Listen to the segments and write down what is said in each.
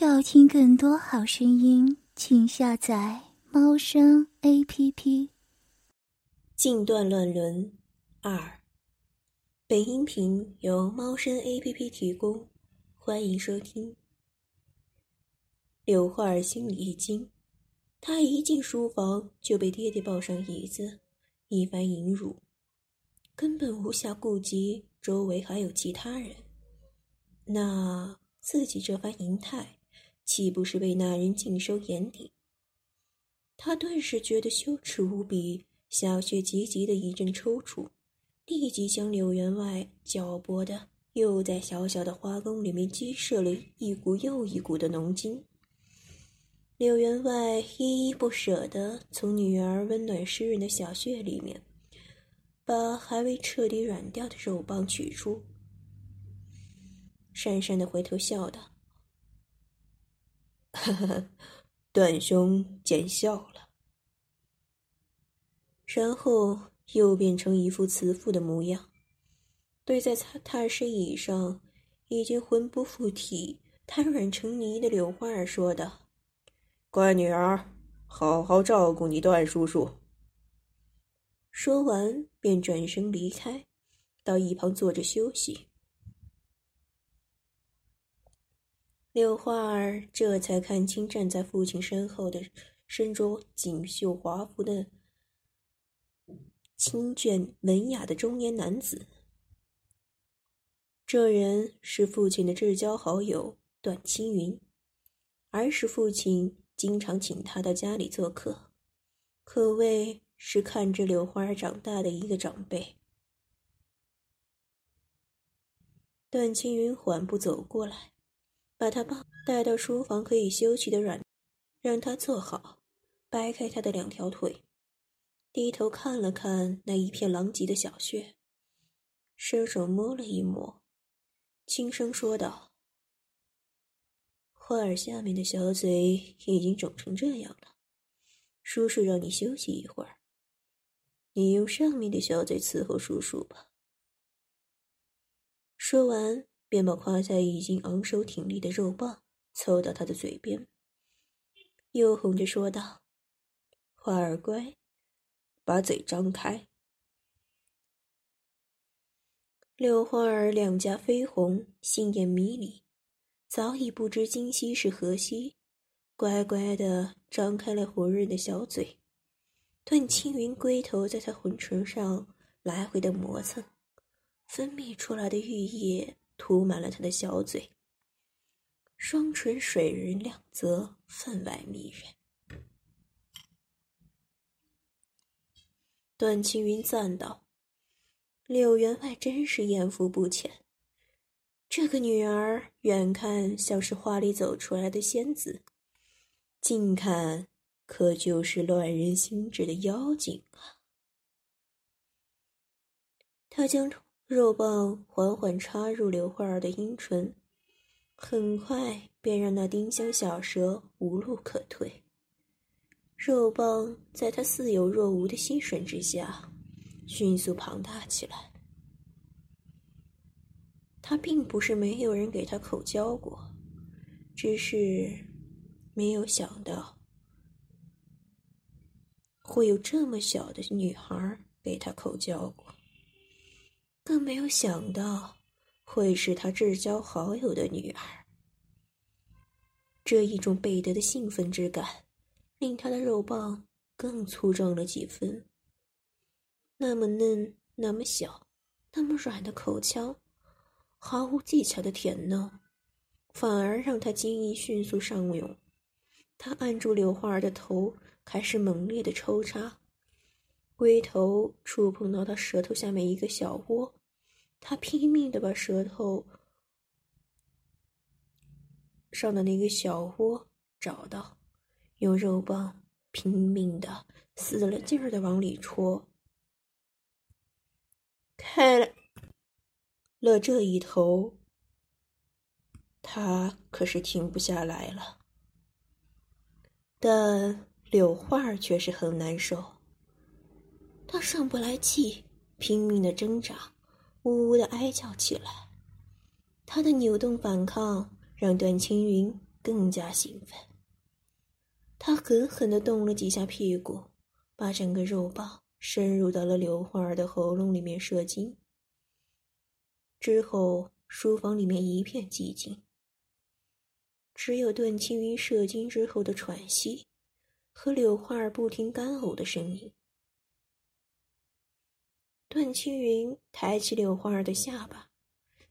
要听更多好声音，请下载猫声 A P P。禁断乱伦二，本音频由猫声 A P P 提供，欢迎收听。柳花儿心里一惊，她一进书房就被爹爹抱上椅子，一番淫辱，根本无暇顾及周围还有其他人。那自己这番淫态。岂不是被那人尽收眼底？他顿时觉得羞耻无比，小穴急急的一阵抽搐，立即将柳员外搅拨的又在小小的花宫里面激射了一股又一股的浓精。柳员外依依不舍地从女儿温暖湿润的小穴里面，把还未彻底软掉的肉棒取出，讪讪的回头笑道。呵呵，段兄见笑了。然后又变成一副慈父的模样，对在他踏尸椅上已经魂不附体、瘫软成泥的柳花儿说道：“乖女儿，好好照顾你段叔叔。”说完便转身离开，到一旁坐着休息。柳花儿这才看清站在父亲身后的身着锦绣华服的清俊文雅的中年男子。这人是父亲的至交好友段青云，儿时父亲经常请他到家里做客，可谓是看着柳花儿长大的一个长辈。段青云缓步走过来。把他抱带到书房可以休息的软，让他坐好，掰开他的两条腿，低头看了看那一片狼藉的小穴，伸手摸了一摸，轻声说道：“花儿下面的小嘴已经肿成这样了，叔叔让你休息一会儿，你用上面的小嘴伺候叔叔吧。”说完。便把挎在已经昂首挺立的肉棒凑到他的嘴边，又哄着说道：“花儿乖，把嘴张开。”柳花儿两颊绯红，杏眼迷离，早已不知今夕是何夕，乖乖的张开了红润的小嘴。段青云龟头在她浑唇上来回的磨蹭，分泌出来的玉液。涂满了他的小嘴，双唇水润亮泽，分外迷人。段青云赞道：“柳员外真是艳福不浅，这个女儿远看像是画里走出来的仙子，近看可就是乱人心智的妖精啊！”他将。肉棒缓缓插入刘慧儿的阴唇，很快便让那丁香小蛇无路可退。肉棒在他似有若无的吸吮之下，迅速庞大起来。他并不是没有人给他口交过，只是没有想到会有这么小的女孩给他口交过。更没有想到会是他至交好友的女儿。这一种倍得的兴奋之感，令他的肉棒更粗壮了几分。那么嫩，那么小，那么软的口腔，毫无技巧的舔弄，反而让他精液迅速上涌。他按住柳花儿的头，开始猛烈的抽插，龟头触碰到他舌头下面一个小窝。他拼命的把舌头上的那个小窝找到，用肉棒拼命的、使了劲儿的往里戳。开了了这一头，他可是停不下来了。但柳花儿却是很难受，他上不来气，拼命的挣扎。呜呜的哀叫起来，他的扭动反抗让段青云更加兴奋。他狠狠地动了几下屁股，把整个肉棒深入到了柳花儿的喉咙里面射精。之后，书房里面一片寂静，只有段青云射精之后的喘息，和柳花儿不停干呕的声音。段青云抬起柳花儿的下巴，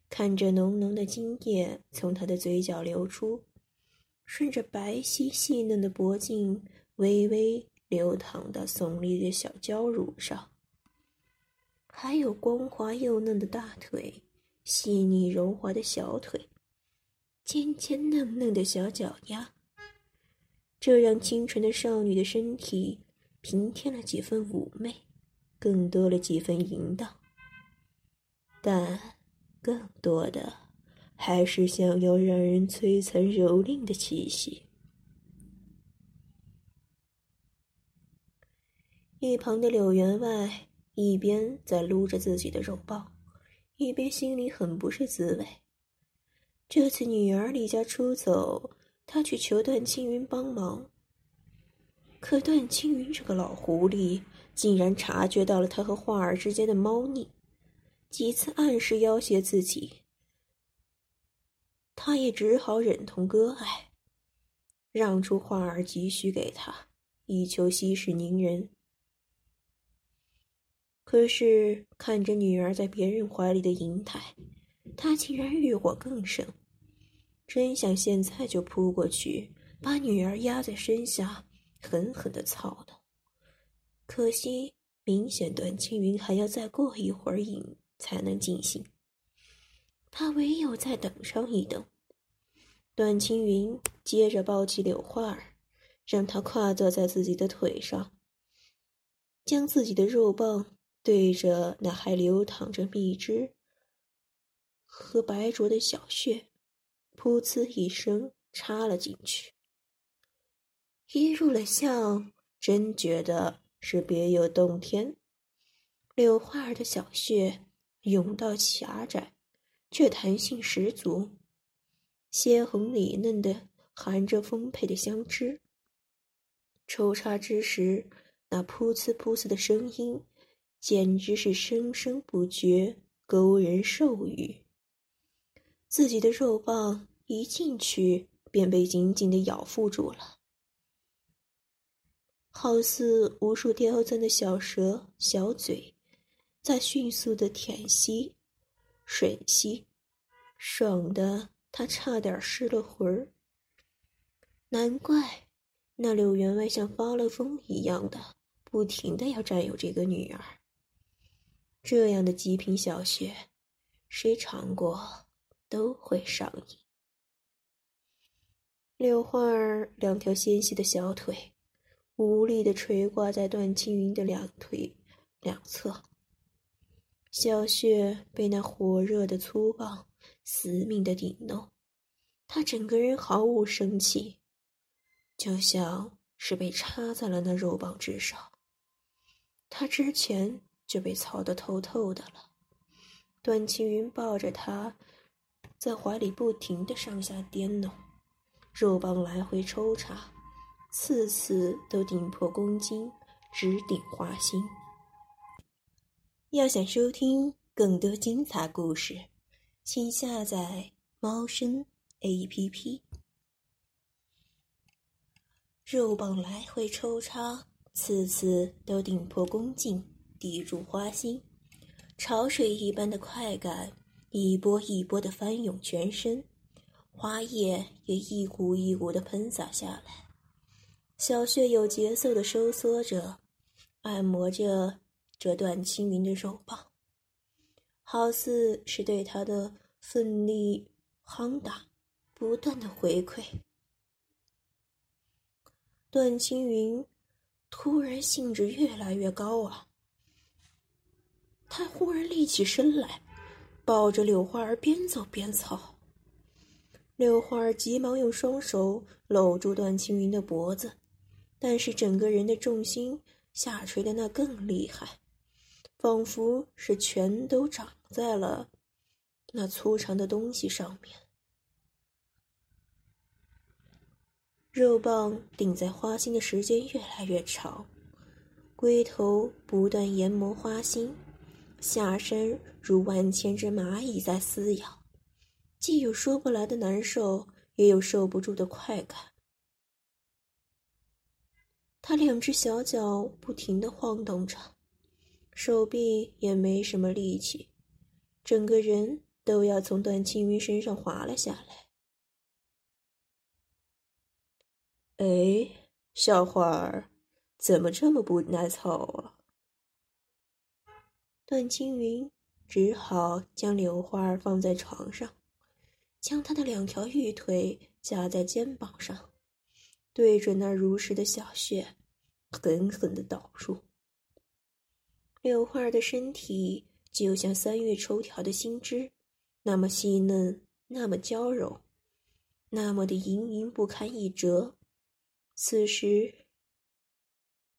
看着浓浓的精液从她的嘴角流出。顺着白皙细嫩的脖颈，微微流淌到耸立的小娇乳上，还有光滑幼嫩的大腿，细腻柔滑的小腿，尖尖嫩嫩的小脚丫，这让清纯的少女的身体平添了几分妩媚，更多了几分淫荡，但更多的。还是想要让人摧残蹂躏的气息。一旁的柳员外一边在撸着自己的肉棒，一边心里很不是滋味。这次女儿离家出走，他去求段青云帮忙，可段青云这个老狐狸竟然察觉到了他和花儿之间的猫腻，几次暗示要挟自己。他也只好忍痛割爱，让出花儿急需给他，以求息事宁人。可是看着女儿在别人怀里的银泰，他竟然欲火更盛，真想现在就扑过去，把女儿压在身下，狠狠的操她。可惜，明显段青云还要再过一会儿瘾才能尽兴。他唯有再等上一等。段青云接着抱起柳花儿，让她跨坐在自己的腿上，将自己的肉棒对着那还流淌着蜜汁和白灼的小穴，噗呲一声插了进去。一入了相，真觉得是别有洞天。柳花儿的小穴甬道狭窄。却弹性十足，鲜红里嫩的，含着丰沛的香汁。抽插之时，那噗呲噗呲的声音，简直是声声不绝，勾人兽欲。自己的肉棒一进去，便被紧紧的咬附住了，好似无数刁钻的小蛇、小嘴，在迅速的舔吸。吮吸，爽的他差点失了魂儿。难怪那柳员外像发了疯一样的，不停的要占有这个女儿。这样的极品小穴，谁尝过都会上瘾。柳花儿两条纤细的小腿，无力的垂挂在段青云的两腿两侧。小雪被那火热的粗棒死命的顶弄，他整个人毫无生气，就像是被插在了那肉棒之上。他之前就被操得透透的了。段青云抱着他，在怀里不停的上下颠弄，肉棒来回抽插，次次都顶破宫颈，直顶花心。要想收听更多精彩故事，请下载猫声 A P P。肉棒来回抽插，次次都顶破宫颈，抵住花心，潮水一般的快感一波一波的翻涌全身，花叶也一股一股的喷洒下来，小穴有节奏的收缩着，按摩着。这段青云的肉棒，好似是对他的奋力夯打不断的回馈。段青云突然兴致越来越高啊！他忽然立起身来，抱着柳花儿边走边操。柳花儿急忙用双手搂住段青云的脖子，但是整个人的重心下垂的那更厉害。仿佛是全都长在了那粗长的东西上面。肉棒顶在花心的时间越来越长，龟头不断研磨花心，下身如万千只蚂蚁在撕咬，既有说不来的难受，也有受不住的快感。他两只小脚不停的晃动着，手臂也没什么力气，整个人都要从段青云身上滑了下来。哎，小花儿，怎么这么不耐操啊？段青云只好将柳花儿放在床上，将她的两条玉腿夹在肩膀上，对准那如实的小穴，狠狠的倒入。柳花儿的身体就像三月抽条的新枝，那么细嫩，那么娇柔，那么的盈盈不堪一折。此时，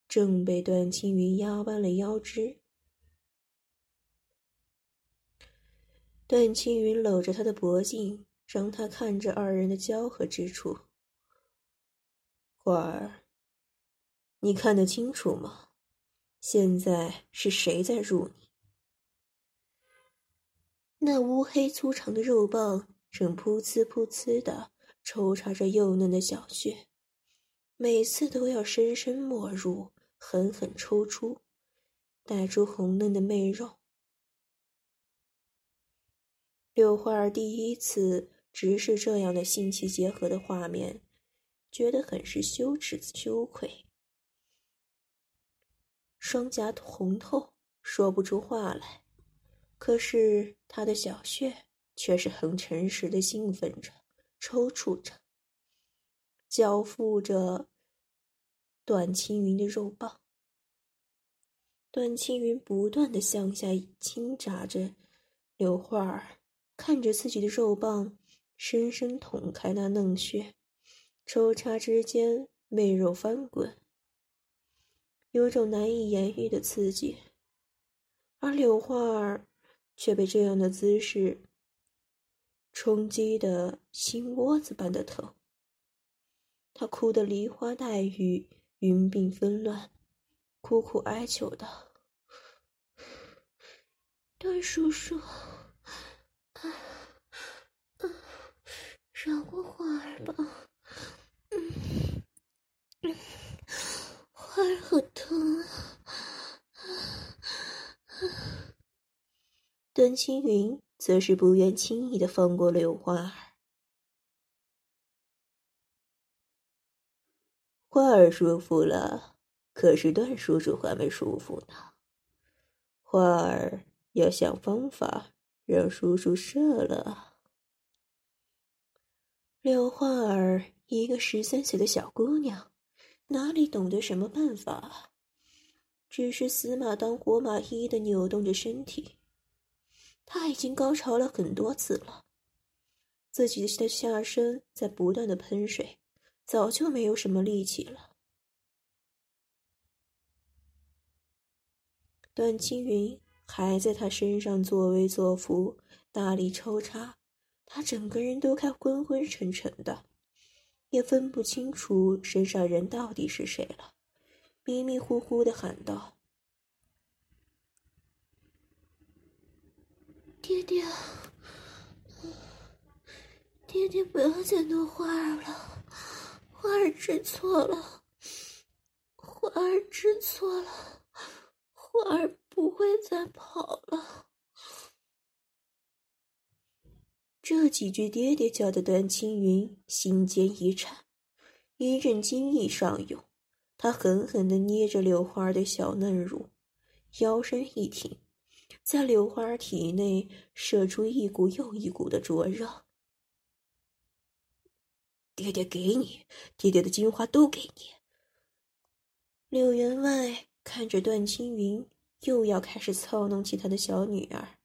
正被段青云压弯了腰肢。段青云搂着他的脖颈，让他看着二人的交合之处。花儿，你看得清楚吗？现在是谁在入你？那乌黑粗长的肉棒正噗呲噗呲的抽插着幼嫩的小穴。每次都要深深没入，狠狠抽出，带出红嫩的媚肉。柳花儿第一次直视这样的性器结合的画面，觉得很是羞耻羞愧，双颊红透，说不出话来。可是他的小穴却是很诚实的兴奋着，抽搐着。交付着段青云的肉棒，段青云不断的向下倾眨着，柳花儿看着自己的肉棒深深捅开那嫩穴，抽插之间媚肉翻滚，有种难以言喻的刺激，而柳花儿却被这样的姿势冲击的心窝子般的疼。他哭得梨花带雨，云鬓纷乱，苦苦哀求道：“段叔叔，饶过花儿吧，花花儿好疼啊！”段青云则是不愿轻易的放过柳花儿。花儿舒服了，可是段叔叔还没舒服呢。花儿要想方法让叔叔射了。柳花儿一个十三岁的小姑娘，哪里懂得什么办法？只是死马当活马医的扭动着身体。他已经高潮了很多次了，自己的下身在不断的喷水。早就没有什么力气了。段青云还在他身上作威作福，大力抽插，他整个人都快昏昏沉沉的，也分不清楚身上人到底是谁了，迷迷糊糊的喊道：“爹爹，爹爹，不要再弄花儿了。”花儿知错了，花儿知错了，花儿不会再跑了。这几句爹爹叫的，段青云心间一颤，一阵惊意上涌，他狠狠的捏着柳花的小嫩乳，腰身一挺，在柳花体内射出一股又一股的灼热。爹爹给你，爹爹的金花都给你。柳员外看着段青云，又要开始操弄起他的小女儿，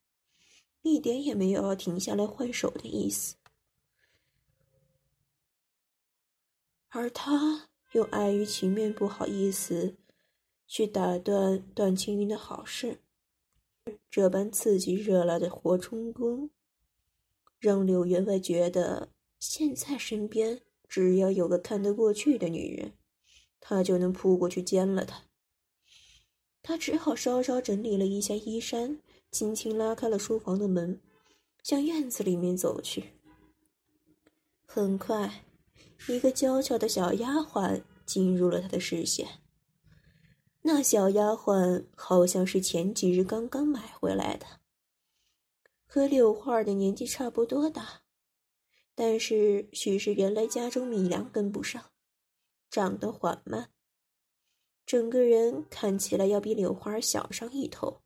一点也没有要停下来换手的意思。而他又碍于情面，不好意思去打断段青云的好事，这般刺激热辣的活冲攻，让柳员外觉得。现在身边只要有个看得过去的女人，他就能扑过去奸了她。他只好稍稍整理了一下衣衫，轻轻拉开了书房的门，向院子里面走去。很快，一个娇俏的小丫鬟进入了他的视线。那小丫鬟好像是前几日刚刚买回来的，和柳花儿的年纪差不多大，但是许是原来家中米粮跟不上，长得缓慢，整个人看起来要比柳花儿小上一头。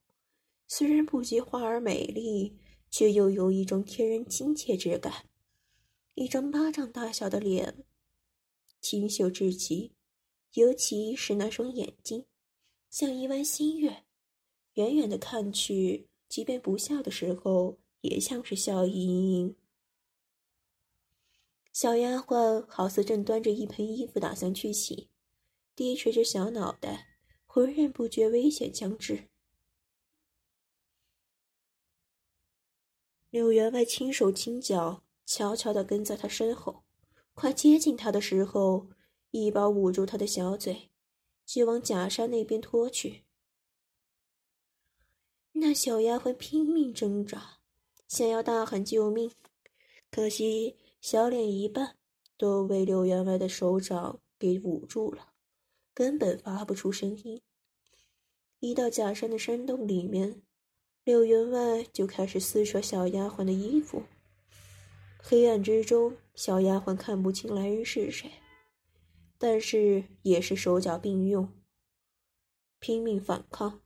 虽然不及花儿美丽，却又有一种天然亲切之感。一张巴掌大小的脸，清秀至极，尤其是那双眼睛。像一弯新月，远远的看去，即便不笑的时候，也像是笑意盈盈。小丫鬟好似正端着一盆衣服打算去洗，低垂着小脑袋，浑然不觉危险将至。柳员外轻手轻脚，悄悄的跟在他身后，快接近他的时候，一把捂住他的小嘴。就往假山那边拖去。那小丫鬟拼命挣扎，想要大喊救命，可惜小脸一半都被柳员外的手掌给捂住了，根本发不出声音。一到假山的山洞里面，柳员外就开始撕扯小丫鬟的衣服。黑暗之中，小丫鬟看不清来人是谁。但是也是手脚并用，拼命反抗。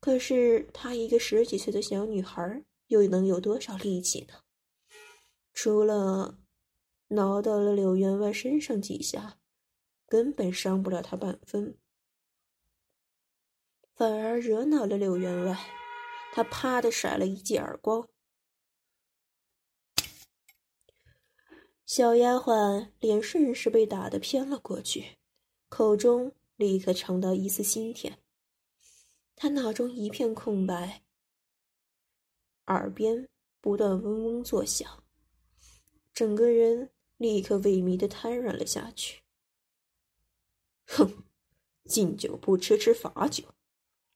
可是她一个十几岁的小女孩，又能有多少力气呢？除了挠到了柳员外身上几下，根本伤不了他半分，反而惹恼了柳员外。他啪的甩了一记耳光。小丫鬟脸顺势被打得偏了过去，口中立刻尝到一丝腥甜。她脑中一片空白，耳边不断嗡嗡作响，整个人立刻萎靡的瘫软了下去。哼，敬酒不吃吃罚酒，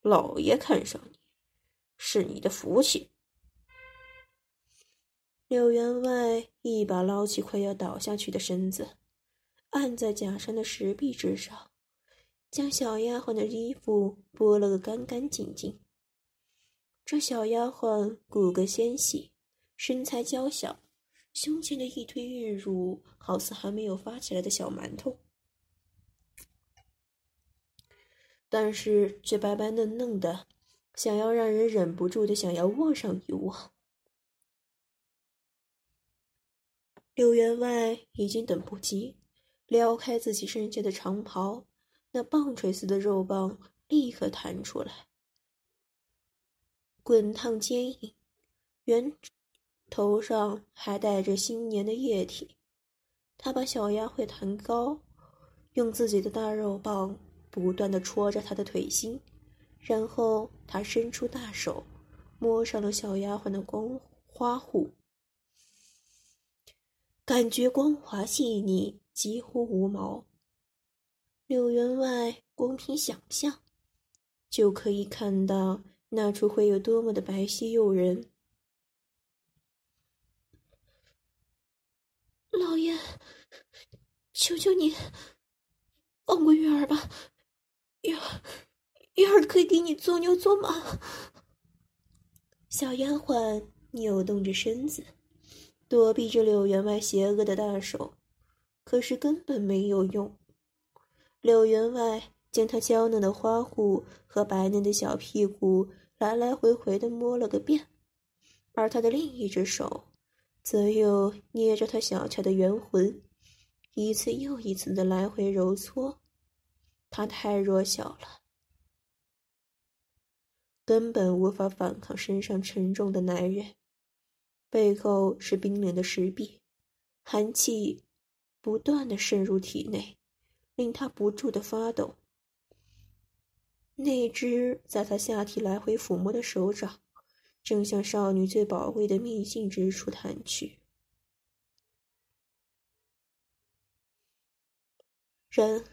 老爷看上你，是你的福气。柳员外一把捞起快要倒下去的身子，按在假山的石壁之上，将小丫鬟的衣服剥了个干干净净。这小丫鬟骨骼纤细，身材娇小，胸前的一堆玉乳好似还没有发起来的小馒头，但是却白白嫩嫩的，想要让人忍不住的想要握上一握。柳员外已经等不及，撩开自己身下的长袍，那棒槌似的肉棒立刻弹出来，滚烫坚硬，圆头上还带着新年的液体。他把小丫鬟弹高，用自己的大肉棒不断的戳着她的腿心，然后他伸出大手，摸上了小丫鬟的光花护。感觉光滑细腻，几乎无毛。柳员外光凭想象，就可以看到那处会有多么的白皙诱人。老爷，求求你放过月儿吧，月儿，月儿可以给你做牛做马。小丫鬟扭动着身子。躲避着柳员外邪恶的大手，可是根本没有用。柳员外将她娇嫩的花护和白嫩的小屁股来来回回的摸了个遍，而他的另一只手，则又捏着她小巧的圆魂，一次又一次的来回揉搓。她太弱小了，根本无法反抗身上沉重的男人。背后是冰冷的石壁，寒气不断的渗入体内，令他不住的发抖。那只在他下体来回抚摸的手掌，正向少女最宝贵的秘境之处探去。人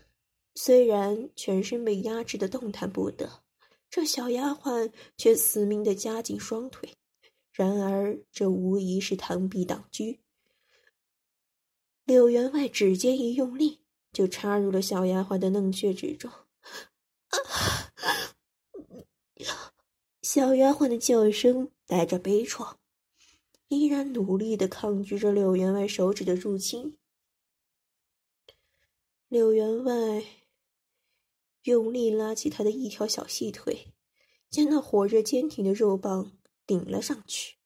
虽然全身被压制的动弹不得，这小丫鬟却死命的夹紧双腿。然而，这无疑是螳臂挡车。柳员外指尖一用力，就插入了小丫鬟的嫩穴之中。小丫鬟的叫声带着悲怆，依然努力的抗拒着柳员外手指的入侵。柳员外用力拉起他的一条小细腿，将那火热坚挺的肉棒顶了上去。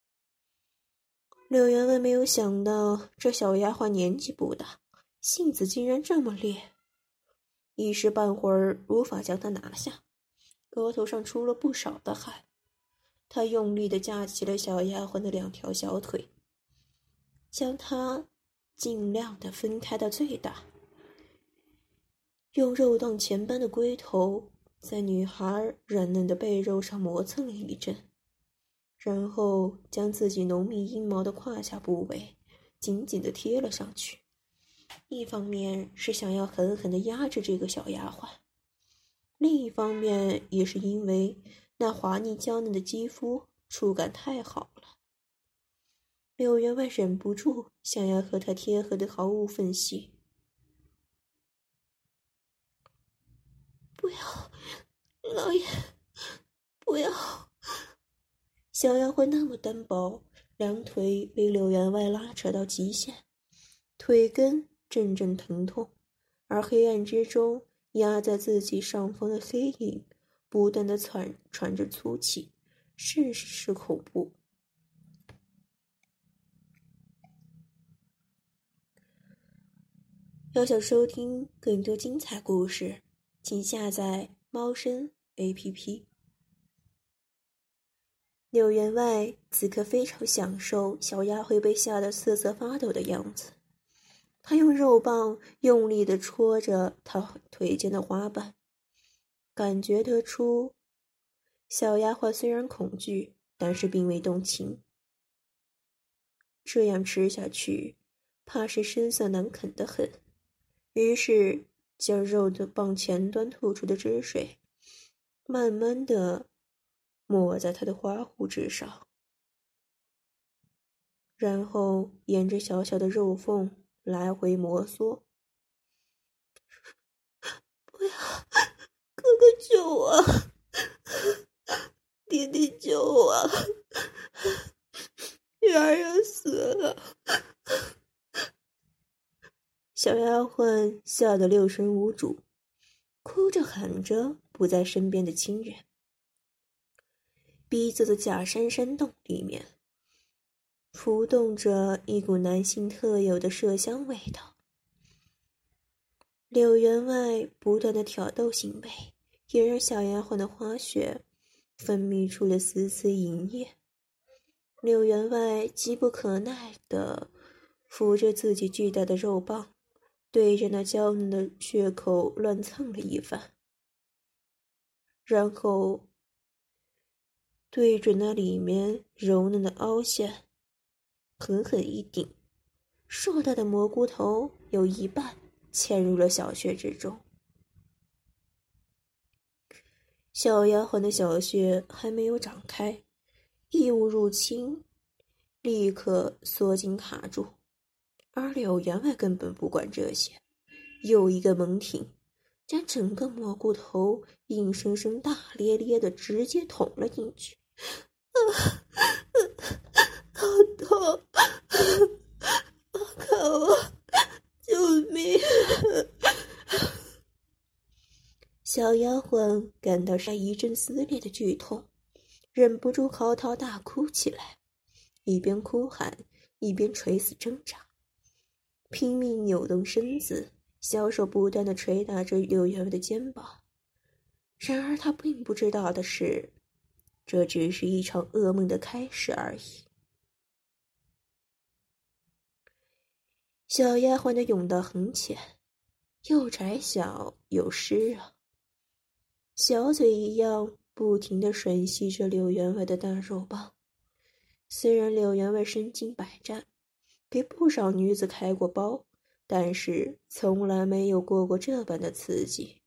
柳员外没有想到，这小丫鬟年纪不大，性子竟然这么烈，一时半会儿无法将她拿下，额头上出了不少的汗。他用力的架起了小丫鬟的两条小腿，将她尽量的分开到最大，用肉棒钳般的龟头在女孩软嫩的背肉上磨蹭了一阵，然后将自己浓密阴毛的胯下部位紧紧的贴了上去。一方面是想要狠狠的压制这个小丫鬟，另一方面也是因为。那滑腻娇嫩的肌肤触感太好了，柳员外忍不住想要和他贴合的毫无缝隙。不要，老爷，不要！小丫鬟那么单薄，两腿被柳员外拉扯到极限，腿根阵阵疼痛，而黑暗之中压在自己上方的黑影。不断的喘喘着粗气，甚是恐怖。要想收听更多精彩故事，请下载猫声 A.P.P。柳员外此刻非常享受小丫鬟被吓得瑟瑟发抖的样子，他用肉棒用力的戳着她腿间的花瓣。感觉得出，小丫鬟虽然恐惧，但是并未动情。这样吃下去，怕是生涩难啃的很。于是，将肉的棒前端吐出的汁水，慢慢的抹在他的花胡之上，然后沿着小小的肉缝来回摩挲。不要！哥哥救我！弟弟救我！女儿要死了！小丫鬟吓得六神无主，哭着喊着不在身边的亲人。逼仄的假山山洞里面，浮动着一股男性特有的麝香味道。柳员外不断的挑逗行为。也让小丫鬟的花穴分泌出了丝丝淫液。柳员外急不可耐地扶着自己巨大的肉棒，对着那娇嫩的血口乱蹭了一番，然后对准那里面柔嫩的凹陷，狠狠一顶，硕大的蘑菇头有一半嵌入了小穴之中。小丫鬟的小穴还没有长开，异物入侵，立刻缩紧卡住。而柳员外根本不管这些，又一个猛挺，将整个蘑菇头硬生生、大咧咧的直接捅了进去。啊，好痛！看我，救命！小丫鬟感到是一阵撕裂的剧痛，忍不住嚎啕大哭起来，一边哭喊，一边垂死挣扎，拼命扭动身子，小手不断的捶打着柳员外的肩膀。然而他并不知道的是，这只是一场噩梦的开始而已。小丫鬟的甬道很浅，又窄小又湿啊。小嘴一样不停的吮吸着柳员外的大肉棒，虽然柳员外身经百战，给不少女子开过包，但是从来没有过过这般的刺激。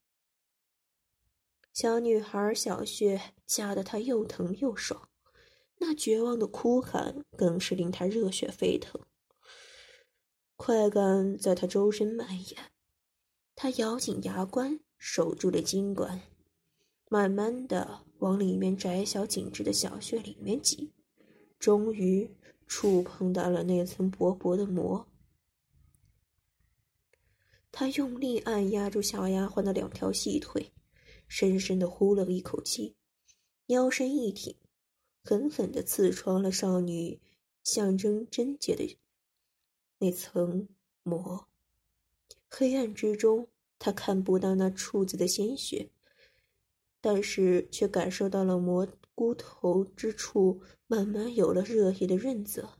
小女孩小穴夹得她又疼又爽，那绝望的哭喊更是令她热血沸腾。快感在她周身蔓延，她咬紧牙关，守住了金管，慢慢的往里面窄小紧致的小穴里面挤，终于触碰到了那层薄薄的膜。他用力按压住小丫鬟的两条细腿，深深的呼了一口气，腰身一挺，狠狠的刺穿了少女象征贞洁的那层膜。黑暗之中，他看不到那处子的鲜血，但是却感受到了蘑菇头之处慢慢有了热液的润泽。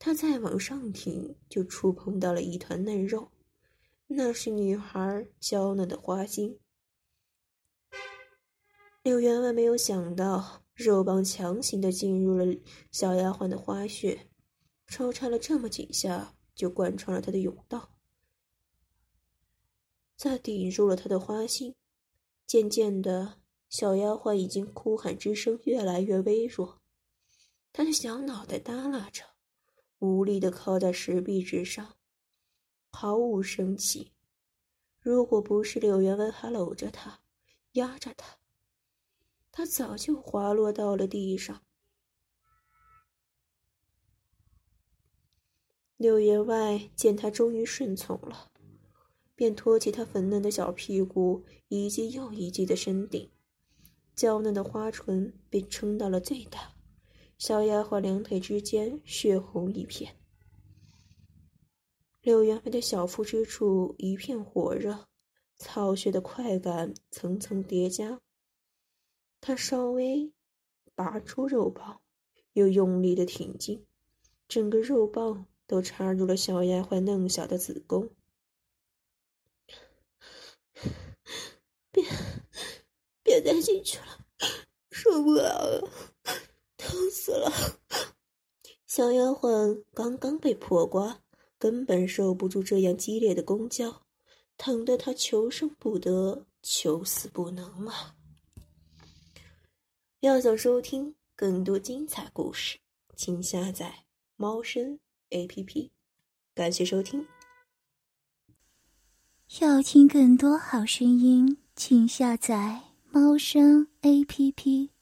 他再往上挺，就触碰到了一团嫩肉。那是女孩娇嫩的花茎。柳员外没有想到，肉棒强行的进入了小丫鬟的花穴，抽插了这么几下，就贯穿了她的甬道，再顶住了她的花心。渐渐的，小丫鬟已经哭喊之声越来越微弱，她的小脑袋耷拉着，无力的靠在石壁之上。毫无生气。如果不是柳元文还搂着她，压着她，她早就滑落到了地上。柳员外见他终于顺从了，便托起他粉嫩的小屁股，一记又一记的身顶，娇嫩的花唇被撑到了最大，小丫鬟两腿之间血红一片。柳元飞的小腹之处一片火热，操穴的快感层层叠加。他稍微拔出肉棒，又用力的挺进，整个肉棒都插入了小丫鬟嫩小的子宫。别，别再进去了，受不了了，疼死了！小丫鬟刚刚被破瓜。根本受不住这样激烈的攻交，疼得他求生不得，求死不能啊！要想收听更多精彩故事，请下载猫声 A P P。感谢收听。要听更多好声音，请下载猫声 A P P。